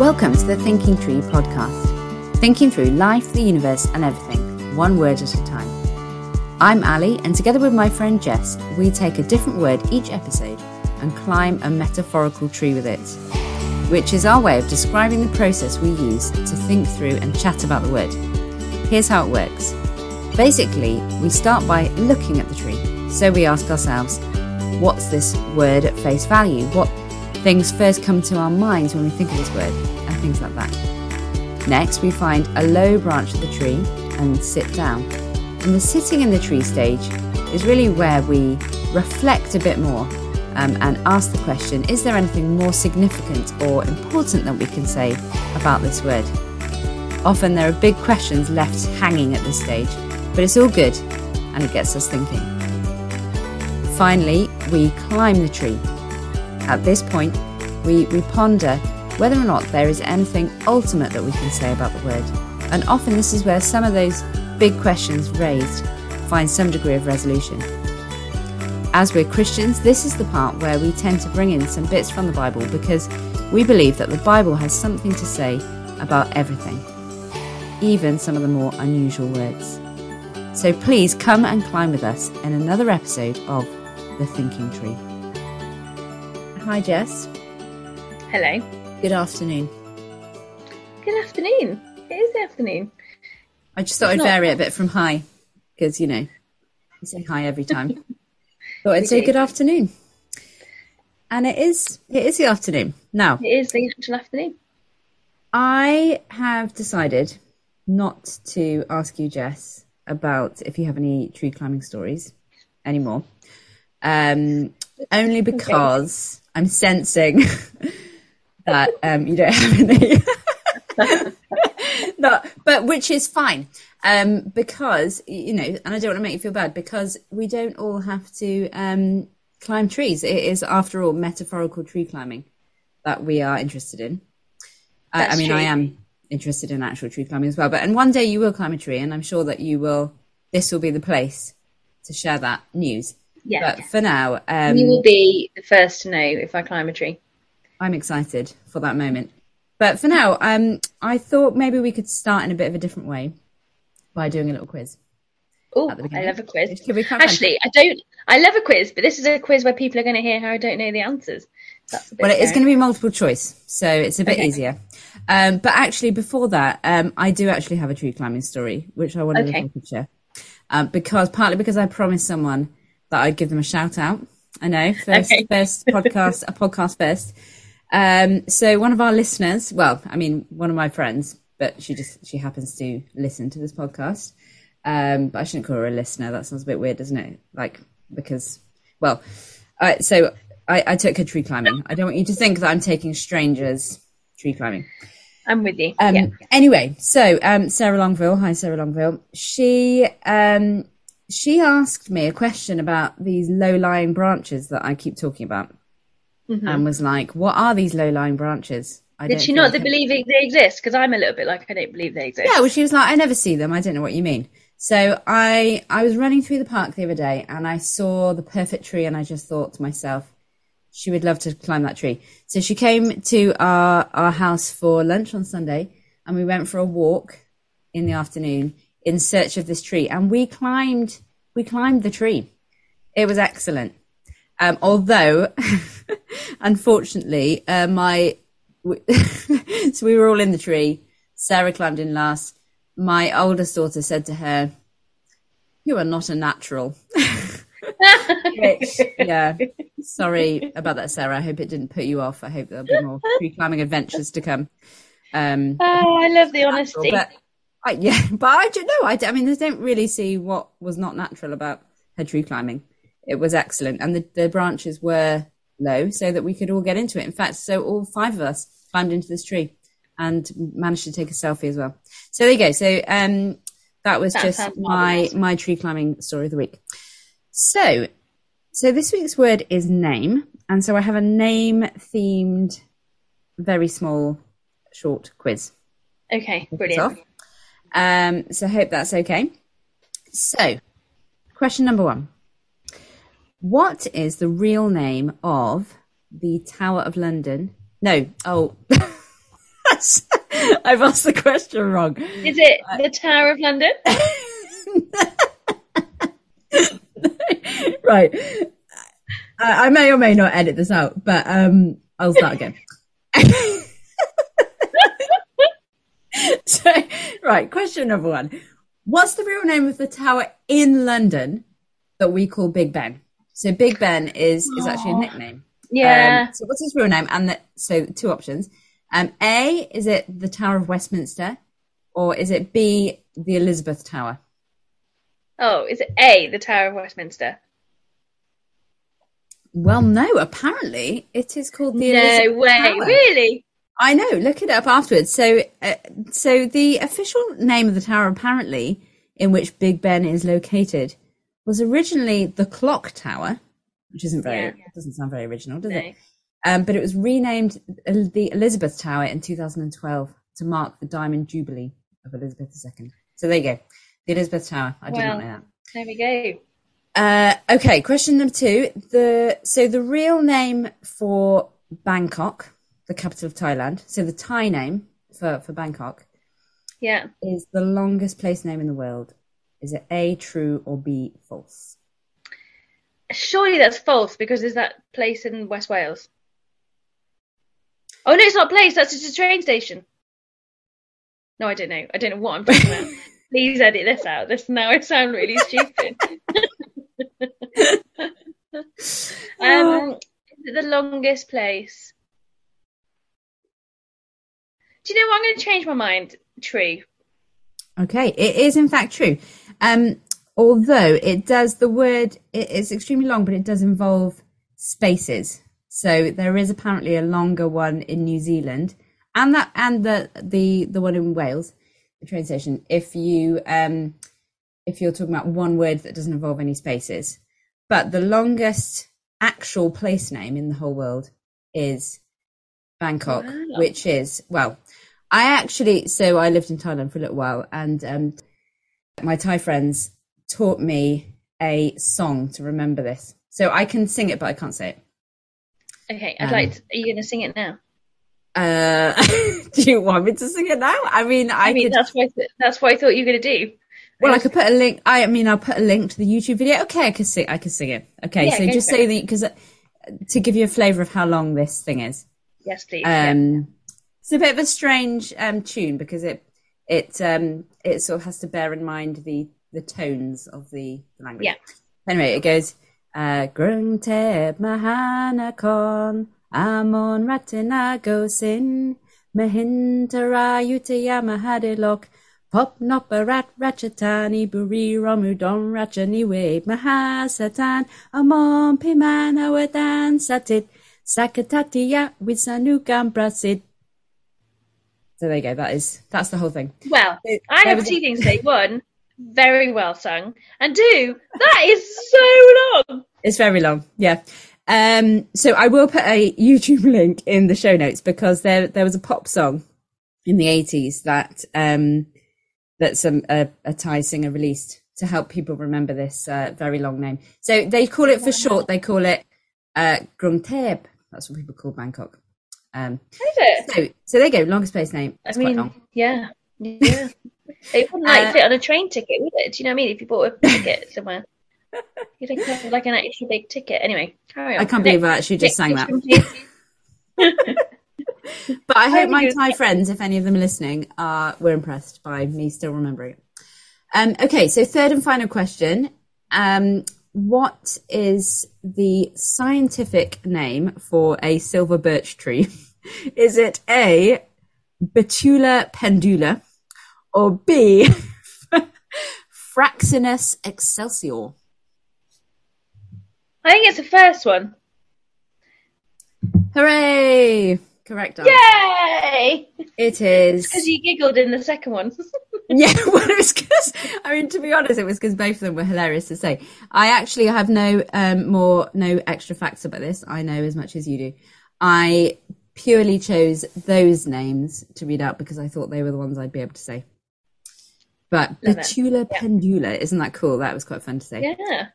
Welcome to the Thinking Tree podcast, thinking through life, the universe, and everything, one word at a time. I'm Ali, and together with my friend Jess, we take a different word each episode and climb a metaphorical tree with it, which is our way of describing the process we use to think through and chat about the word. Here's how it works. Basically, we start by looking at the tree. So we ask ourselves, what's this word at face value? What things first come to our minds when we think of this word? And things like that. Next, we find a low branch of the tree and sit down. And the sitting in the tree stage is really where we reflect a bit more um, and ask the question is there anything more significant or important that we can say about this word? Often there are big questions left hanging at this stage, but it's all good and it gets us thinking. Finally, we climb the tree. At this point, we, we ponder whether or not there is anything ultimate that we can say about the word. And often this is where some of those big questions raised find some degree of resolution. As we're Christians, this is the part where we tend to bring in some bits from the Bible because we believe that the Bible has something to say about everything, even some of the more unusual words. So please come and climb with us in another episode of The Thinking Tree. Hi, Jess. Hello. Good afternoon. Good afternoon. It is the afternoon. I just thought It's I'd not- vary it a bit from hi because, you know, you say hi every time. thought I'd We say do. good afternoon. And it is it is the afternoon. Now, It is the actual afternoon. I have decided not to ask you, Jess, about if you have any tree climbing stories anymore. Um, only because I'm sensing that um, you don't have any. no, but which is fine. Um, because, you know, and I don't want to make you feel bad because we don't all have to um, climb trees. It is, after all, metaphorical tree climbing that we are interested in. I, I mean, I am interested in actual tree climbing as well. But and one day you will climb a tree, and I'm sure that you will. This will be the place to share that news. Yeah. But for now, um, you will be the first to know if I climb a tree. I'm excited for that moment. But for now, um, I thought maybe we could start in a bit of a different way by doing a little quiz. Oh, I love a quiz. Could we crack on? Actually, I don't. I love a quiz, but this is a quiz where people are going to hear how I don't know the answers. Well, it is going to be multiple choice, so it's a bit Okay. easier. Um, but actually, before that, um, I do actually have a tree climbing story, which I wondered Okay. I share. Um, because partly because I promised someone that I'd give them a shout out. I know first, Okay. first podcast, a podcast first. Um, so one of our listeners, well, I mean, one of my friends, but she just she happens to listen to this podcast. Um, but I shouldn't call her a listener. That sounds a bit weird, doesn't it? Like because, well, so I, I took her tree climbing. I don't want you to think that I'm taking strangers tree climbing. I'm with you. Um, yeah. Anyway, so um, Sarah Longville, hi Sarah Longville. She um, she asked me a question about these low lying branches that I keep talking about, and was like, "What are these low lying branches?" I Mm-hmm. Did she not believe they exist? Because I'm a little bit like I don't believe they exist. Yeah, well, she was like, "I never see them. I don't know what you mean." So I I was running through the park the other day, and I saw the perfect tree, and I just thought to myself, she would love to climb that tree. So she came to our, our house for lunch on Sunday and we went for a walk in the afternoon in search of this tree and we climbed, we climbed the tree. It was excellent. Um, although, unfortunately, uh, my, so we were all in the tree. Sarah climbed in last. My oldest daughter said to her, you are not a natural. Which, yeah, sorry about that, Sarah. I hope it didn't put you off. I hope there'll be more tree climbing adventures to come. Um, Oh, I love the honesty. but I, yeah, but I don't know. I, I mean, I don't really see what was not natural about her tree climbing. It was excellent, and the, the branches were low so that we could all get into it. In fact, so all five of us climbed into this tree and managed to take a selfie as well. So there you go. So um, that was That just my my tree climbing story of the week. So, so this week's word is name, and so I have a name themed, very small, short quiz. okay, brilliant. Um, so I hope that's okay. So, question number one: What is the real name of the Tower of London? No, oh, I've asked the question wrong. Is it the Tower of London? right. I, I may or may not edit this out, but um, I'll start again. Right, question number one. What's the real name of the tower in London that we call Big Ben? So Big Ben is is actually a nickname. Yeah. Um, so what's his real name? And the, so two options. Um, A is it the Tower of Westminster, or is it B the Elizabeth Tower? oh, is it A, the Tower of Westminster? Well, no. Apparently, it is called the No Elizabeth way. Tower. Really? I know. Look it up afterwards. So, uh, so the official name of the tower, apparently, in which Big Ben is located, was originally the Clock Tower, which isn't very Yeah. doesn't sound very original, does No. it? Um, but it was renamed the Elizabeth Tower in 2012 to mark the Diamond Jubilee of Elizabeth II. So there you go, the Elizabeth Tower. I did not know that. There we go. Uh, okay, question number two. The so the real name for Bangkok, the capital of Thailand. So the Thai name for for Bangkok Yeah. is the longest place name in the world. Is it A true or B false? Surely that's false because there's that place in West Wales. Oh no, it's not a place. That's just a train station. No, I don't know. I don't know what I'm talking about. Please edit this out. This now I sound really stupid. um, is it the longest place? Do you know what? I'm going to change my mind. True. Okay, it is in fact true. Um, although it does the word it is extremely long, but it does involve spaces. So there is apparently a longer one in New Zealand, and that and the the the one in Wales, the train station. If you um, if you're talking about one word that doesn't involve any spaces, but the longest actual place name in the whole world is Bangkok, Wow. which is well. I actually, so I lived in Thailand for a little while, and um, my Thai friends taught me a song to remember this. So I can sing it, but I can't say it. Okay, I'd Um, like. To, are you going to sing it now? Uh, do you want me to sing it now? I mean, I, I, mean, could. that's what that's what I thought you were going to do. Well, I could put a link. I, mean, I'll put a link to the YouTube video. Okay, I can sing. I can sing it. Okay, Yeah, so just say it. the because to give you a flavour of how long this thing is. Yes, please. yeah. It's a bit of a strange um, tune because it it um, it sort of has to bear in mind the the tones of the, the language. Yeah. Anyway, it goes uh, Grung Te Mahanakon Amon Ratana Gosin Mahintara Yutaya Mahadilok Pop Noparat Ratchatani Buri Romudon Rachaniwe Mahasatan Amon Pimana Wedan Satit Sakatatiya Wisanukam Brasit. So there you go. That is that's the whole thing. Well, It- I have two things to say. One, very well sung, and two, that is so long. It's very long. Yeah. Um, so I will put a YouTube link in the show notes because there there was a pop song in the eighties that um that some a, a Thai singer released to help people remember this uh, very long name. So they call it for short. They call it uh, Grung Thep. That's what people call Bangkok. Um, Is it? so so there you go. Longest place name. I It's quite mean, long. yeah, yeah. It wouldn't like Uh, fit on a train ticket, would it? Do you know what I mean? If you bought a ticket somewhere, you'd like, have, like an extra big ticket. Anyway, carry on. I can't believe I actually just sang that. But I hope my. Thai friends, if any of them are listening, are were impressed by me still remembering it. Um, okay, so third and final question: um, What is the scientific name for a silver birch tree? is it A. Betula pendula, or B. Fraxinus excelsior? I think it's the first one. Hooray! Correct answer. Yay! It is. Because you giggled in the second one. Yeah, well, it was because, I mean, to be honest, it was because both of them were hilarious to say. I actually have no um, more, no extra facts about this. I know as much as you do. I purely chose those names to read out because I thought they were the ones I'd be able to say. But. Betula pendula, isn't that cool? That was quite fun to say. yeah.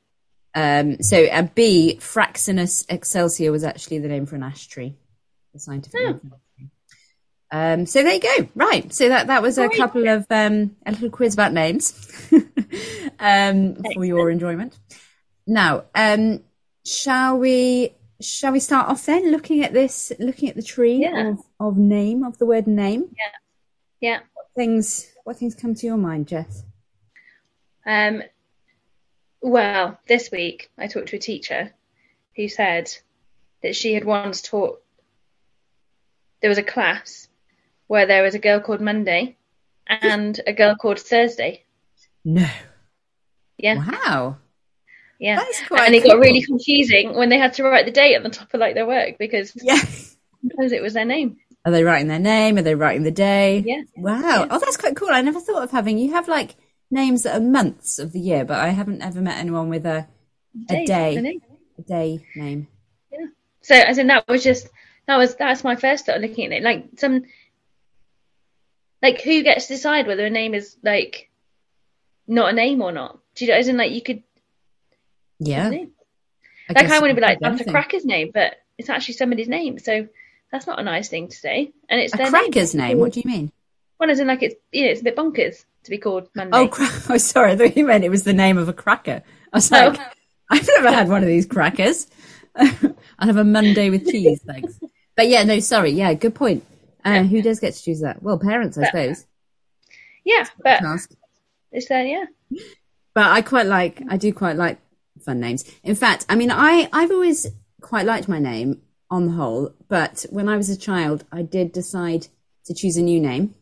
Um, so uh, B, Fraxinus excelsior was actually the name for an ash tree, the scientific Hmm. name for an ash tree. Um, so there you go. Right. So that, that was a Great. couple of, um, a little quiz about names, um, for your enjoyment. Now, um, shall we, shall we start off then looking at this, looking at the tree Yeah. of, of name, of the word name? Yeah. Yeah. Things, what things come to your mind, Jess? Um, well, this week I talked to a teacher who said that she had once taught. There was a class where there was a girl called Monday and a girl called Thursday. No. Yeah, Wow. yeah. That's quite And it got really confusing when they had to write the date at the top of like their work because Yeah. sometimes it was their name. Are they writing their name? Are they writing the day? Yeah. Wow. Yeah. Oh, that's quite cool. I never thought of having, you have like names that are months of the year, but I haven't ever met anyone with a, a day, their name. a day name. Yeah. So as in that was just that was that's my first start looking at it. Like some like who gets to decide whether a name is like not a name or not? Do you know as in like you could Yeah. I like I want to be like that's a cracker's name, but it's actually somebody's name. So that's not a nice thing to say. And it's A cracker's name. name. What do you mean? Well, as in like it's you know, it's a bit bonkers to be called Monday. Oh, cra- oh, sorry. I thought you meant it was the name of a cracker. I was like, oh. I've never had one of these crackers. I'll have a Monday with cheese, thanks. But yeah, no, sorry. Yeah, good point. Uh, who does get to choose that? Well, parents, I suppose. yeah, but it's there, yeah. But I quite like, I do quite like fun names. In fact, I mean, I, I've always quite liked my name on the whole, but when I was a child, I did decide to choose a new name.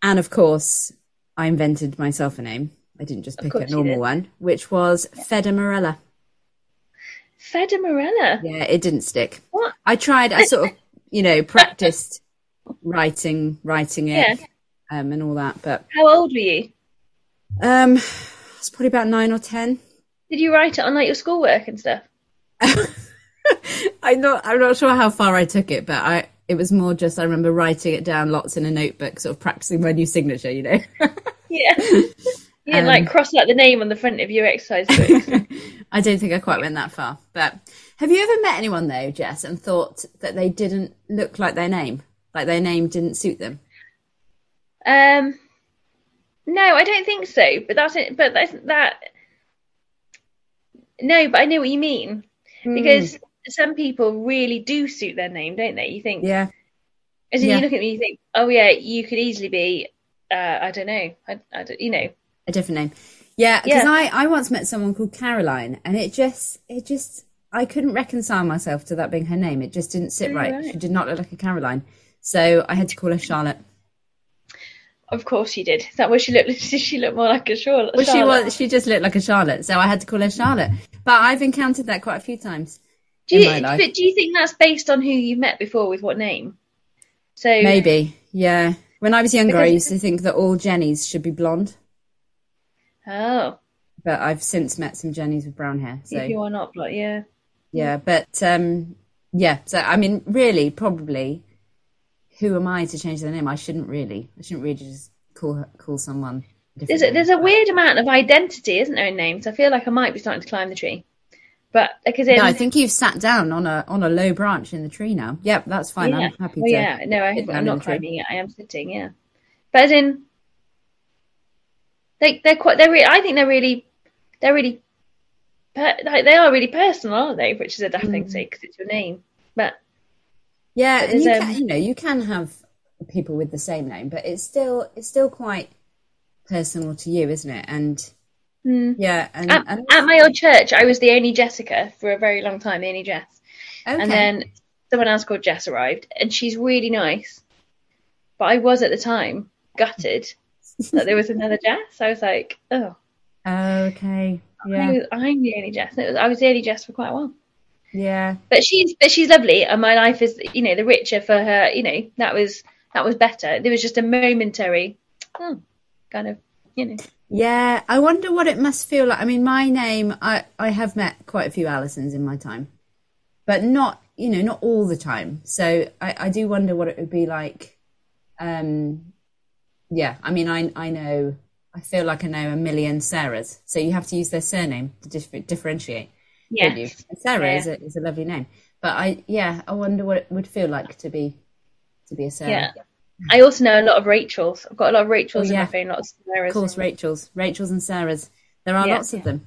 And of course, I invented myself a name. I didn't just pick a normal one, which was Feda Morella. Feda Morella. Yeah, it didn't stick. What? I tried, I sort of, you know, practiced writing, writing it, Yeah. um, and all that, but, How old were you? um, it's probably about nine or ten. Did you write it on like your schoolwork and stuff? I'm not. I'm not sure how far I took it, but I. It was more just I remember writing it down lots in a notebook, sort of practicing my new signature. You know. Yeah. You didn't like Um, cross out the name on the front of your exercise book. I don't think I quite went that far. But have you ever met anyone though, Jess, and thought that they didn't look like their name, like their name didn't suit them? um, no, I don't think so. But that's it. But that's that. No, but I know what you mean Hmm. because some people really do suit their name, don't they? You think, Yeah. as yeah. you look at me, you think, oh yeah, you could easily be, uh, I don't know, I, I don't, you know, a different name. Yeah, because Yeah. I, I once met someone called Caroline, and it just it just I couldn't reconcile myself to that being her name. It just didn't sit Oh, right. right. She did not look like a Caroline, so I had to call her Charlotte. of course she did. Is that what she looked? Did she look more like a Charlotte? Well, she was she just looked like a Charlotte, so I had to call her Charlotte. But I've encountered that quite a few times Do you, but do you think that's based on who you met before with what name? So Maybe, yeah. When I was younger, I used to think that all Jennies should be blonde, Oh, but I've since met some Jennies with brown hair. So if you are not, but yeah. Yeah, but um, yeah. So I mean, really, probably, who am I to change their name? I shouldn't really. I shouldn't really just call her, call someone. There's a, there's a weird amount of identity, isn't there, in names? I feel like I might be starting to climb the tree. But because No, I think you've sat down on a on a low branch in the tree now. Yep, that's fine. yeah, I'm happy oh, to. yeah, no, I, i'm not climbing yet. I am sitting, yeah. But as in, they they're quite they're re- I think they're really they're really per- like they are really personal, aren't they? Which is a daft thing to Mm. say because it's your name. But Yeah, But you there's, can, um, you know, you can have people with the same name, but it's still it's still quite personal to you, isn't it? And hmm. yeah, and, at, and at my old church, I was the only Jessica for a very long time, the only Jess. okay. And then someone else called Jess arrived, and she's really nice. But I was at the time gutted that there was another Jess. I was like, oh, okay, I yeah, was, I'm the only Jess. It was, I was the only Jess for quite a while. yeah, But she's but she's lovely, and my life is you know the richer for her. You know that was that was better. There was just a momentary, oh, kind of you know. yeah. I wonder what it must feel like. I mean, my name, I I have met quite a few Alisons in my time, but not you know not all the time. So I I do wonder what it would be like. Um, yeah, I mean, I I know. I feel like I know a million Sarahs, so you have to use their surname to dif- differentiate. don't you? Yes. And Sarah Yeah. is, a, is a lovely name, but I yeah, I wonder what it would feel like to be to be a Sarah. Yeah. I also know a lot of Rachels. I've got a lot of Rachels Oh, in yeah. my phone, lots of Sarahs. Of course, Rachel's, Rachel's and Sarah's. There are Yeah. lots of them.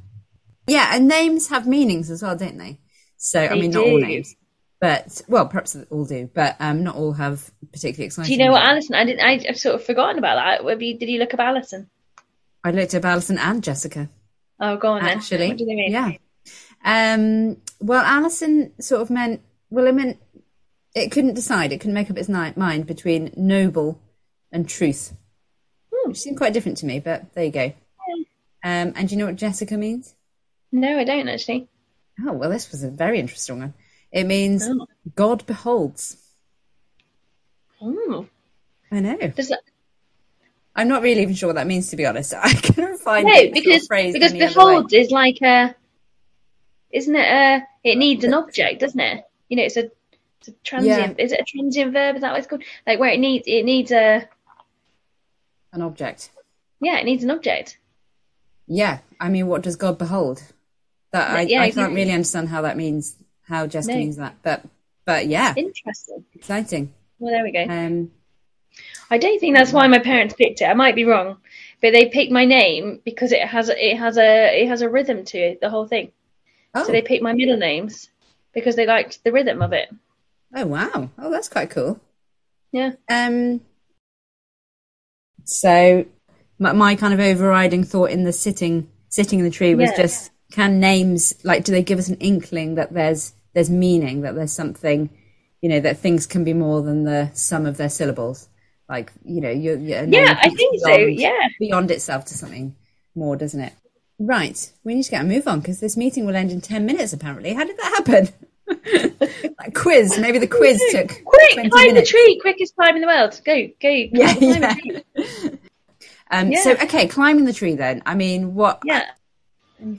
Yeah, and names have meanings as well, don't they? So I They mean, not all names, but well, perhaps all do, but um, not all have particularly exciting. Do you know what. Alison? I didn't. I, I've sort of forgotten about that. Have you, did you look up Alison? I looked up Alison and Jessica. Oh, go on then. Actually, What do they mean? yeah. Um, well, Alison sort of meant. Well, it meant it couldn't decide. It couldn't make up its mind between noble and truth, Hmm. which seemed quite different to me. But there you go. Um, and do you know what Jessica means? No, I don't actually. Oh, well, this was a very interesting one. It means Oh. God beholds. Oh. I know. Does that, I'm not really even sure what that means, to be honest. I couldn't find no, it because because any other way. behold is like a, isn't it a? It needs an object, doesn't it? You know, it's a, it's a transient. Is it a transient verb? Is that what it's called? Like where it needs it needs a an object. yeah, it needs an object. Yeah, I mean, what does God behold? That I, Yeah, I can't really understand how that means, how Jessica No. means that. But but yeah, Interesting. exciting. Well, there we go. Um, I don't think that's why my parents picked it. I might be wrong, but they picked my name because it has it has a it has a rhythm to it, the whole thing. oh, So they picked my middle names because they liked the rhythm of it. oh wow, oh that's quite cool. Yeah. Um, so my, my kind of overriding thought in the sitting sitting in the tree was Yeah. just can names like do they give us an inkling that there's there's meaning that there's something you know that things can be more than the sum of their syllables like you know you you Yeah, I think so. Yeah. beyond itself to something more doesn't it right we need to get a move on because this meeting will end in 10 minutes apparently how did that happen that quiz maybe the quiz took Quick, 20 climb the tree! Quickest climb in the world. Go, go. Yeah, climb yeah. the tree. Um, Yeah. So, okay, climbing the tree then. I mean, what? Yeah.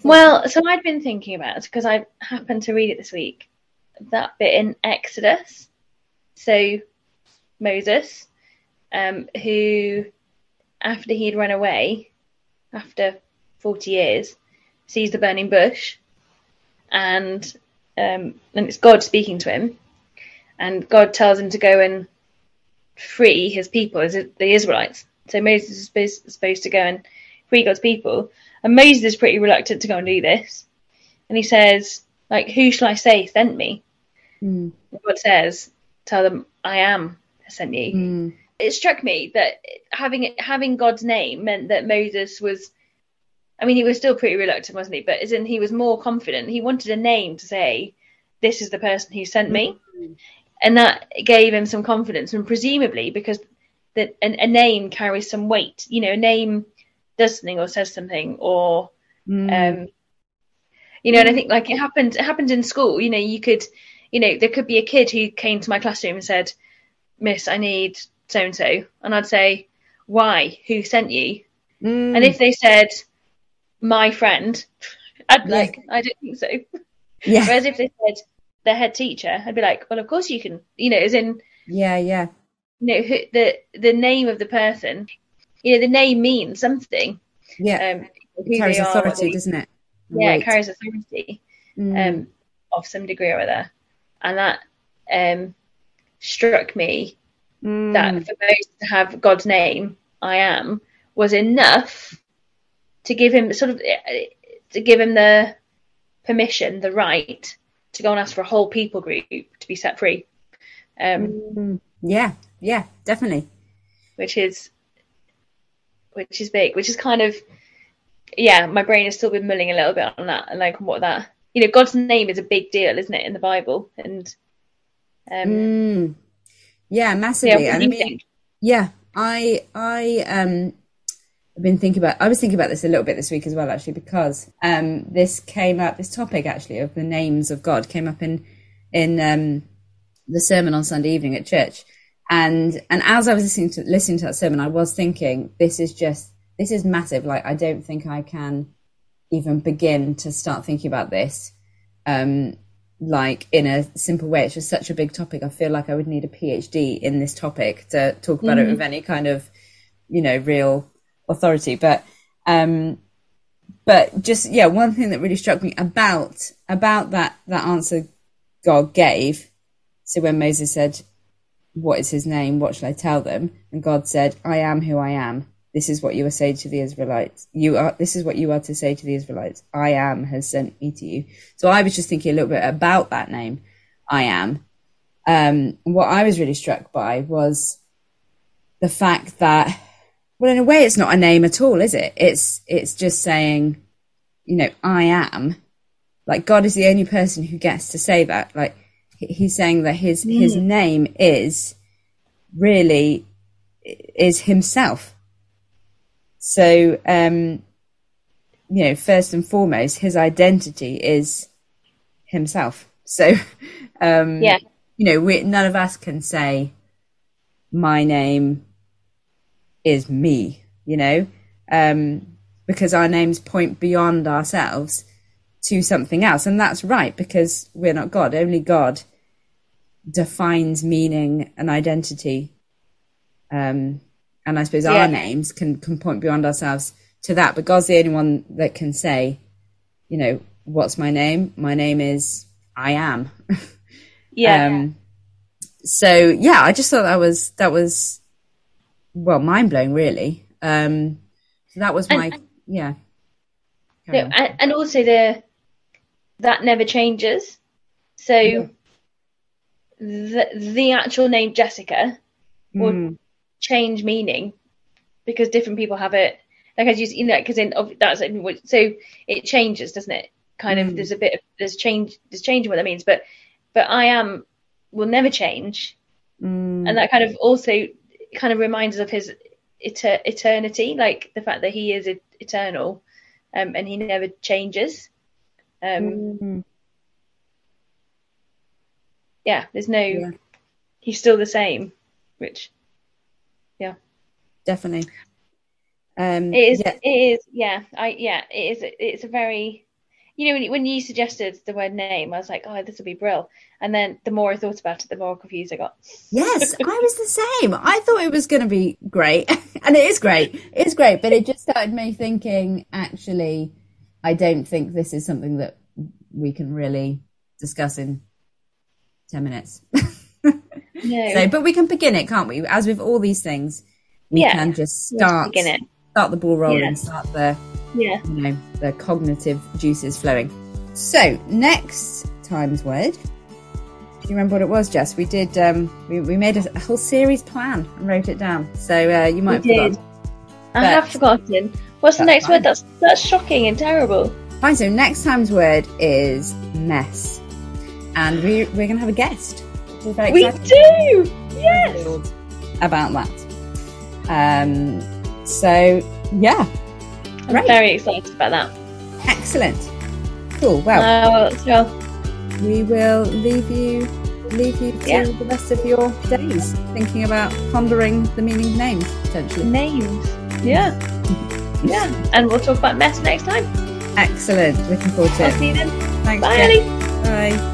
Well, so I'd been thinking about because I happened to read it this week. That bit in Exodus. So Moses, um, who after he'd run away, after forty years, sees the burning bush, and um, and it's God speaking to him, and God tells him to go and free his people, the Israelites. So Moses is supposed, supposed to go and free God's people, and Moses is pretty reluctant to go and do this. And he says, like, who shall I say sent me? Mm, God says, tell them I am sent you. mm, It struck me that having having God's name meant that Moses was. I mean, he was still pretty reluctant, wasn't he? But as in, he was more confident. He wanted a name to say, "This is the person who sent me," and that gave him some confidence. And presumably, because that a, a name carries some weight, you know, a name does something or says something, or mm. um, you know, and I think like it happened. It happened in school. You know, you could, you know, there could be a kid who came to my classroom and said, "Miss, I need so and so," and I'd say, "Why? Who sent you?" Mm. And if they said, "My friend," I'd be Yeah. like, "I don't think so." yeah, Whereas if they said the head teacher, I'd be like, "Well, of course you can." You know, as in, yeah, yeah, you know, who, the the name of the person. You know, the name means something. yeah. Um, it carries are, authority, they- doesn't it? yeah, it carries authority. Mm. um, of some degree or other. And that um, struck me Mm. that for Moses to have God's name, I am, was enough to give him sort of to give him the permission, the right to go and ask for a whole people group to be set free. Um, Mm. yeah, yeah, definitely. which is which is big, which is kind of yeah, my brain has still been mulling a little bit on that and like what that you know, God's name is a big deal, isn't it, in the Bible? And um Mm. Yeah, yeah, massively. do I mean, think? yeah, I, I, um, I've been thinking about. I was thinking about this a little bit this week as well, actually, because um, this came up. This topic, actually, of the names of God, came up in in um, the sermon on Sunday evening at church. And and as I was listening to listening to that sermon, I was thinking, this is just this is massive. Like, I don't think I can even begin to start thinking about this. Um, like in a simple way. It's just such a big topic. I feel like I would need a PhD in this topic to talk about it with any kind of, you know, real authority. But, um, but just yeah, one thing that really struck me about about that that answer God gave. So when Moses said, what is his name? What shall I tell them? And God said, I am who I am. This is what you are saying to the Israelites. You are, this is what you are to say to the Israelites. I am has sent me to you. So I was just thinking a little bit about that name. I am. Um, what I was really struck by was the fact that, well, in a way, it's not a name at all, is it? It's, it's just saying, you know, I am. Like God is the only person who gets to say that. Like he's saying that his, mm. his name is really, is himself so, um, you know, first and foremost, his identity is himself. So, um, yeah, you know, we, none of us can say my name is me, you know, um, because our names point beyond ourselves to something else. And that's right because we're not God. Only God defines meaning and identity. Um, and I suppose yeah. our names can, can point beyond ourselves to that. But God's the only one that can say, you know, what's my name? My name is I am. yeah. um, so yeah, I just thought that was that was well mind blowing, really. Um, so that was my and, yeah. and, and, also the that never changes. So yeah. the the actual name Jessica will mm change meaning because different people have it like as you you know because in that's so it changes doesn't it kind of mm. there's a bit of there's change there's change in what that means but but i am will never change mm. and that kind of also kind of reminds us of his eter- eternity like the fact that he is eternal um, and he never changes um, mm. yeah there's no yeah. he's still the same which definitely um it is yeah. it is yeah i yeah it is it's a very you know when, when you suggested the word name i was like oh this will be brill and then the more i thought about it the more confused i got yes i was the same i thought it was going to be great and it is great it's great but it just started me thinking actually i don't think this is something that we can really discuss in 10 minutes No. So, but we can begin it, can't we? As with all these things, we yeah. can just start start the ball rolling, yeah. start the yeah, you know, the cognitive juices flowing. So, next time's word. Do you remember what it was, Jess? We did. Um, we, we made a, whole series plan and wrote it down. So uh, you might we have forgotten. I have forgotten. What's the next fine. word? That's that's shocking and terrible. Fine. So next time's word is mess, and we we're gonna have a guest. We do! Yes! About that. Um, so, yeah. I'm very excited about that. Excellent. Cool. Well, uh, well we will leave you leave you to yeah. the rest of your days thinking about pondering the meaning of names potentially. Names. Yeah. yeah. And we'll talk about mess next time. Excellent. Looking forward to I'll it. See you then. Thanks. Bye, Ellie. Bye.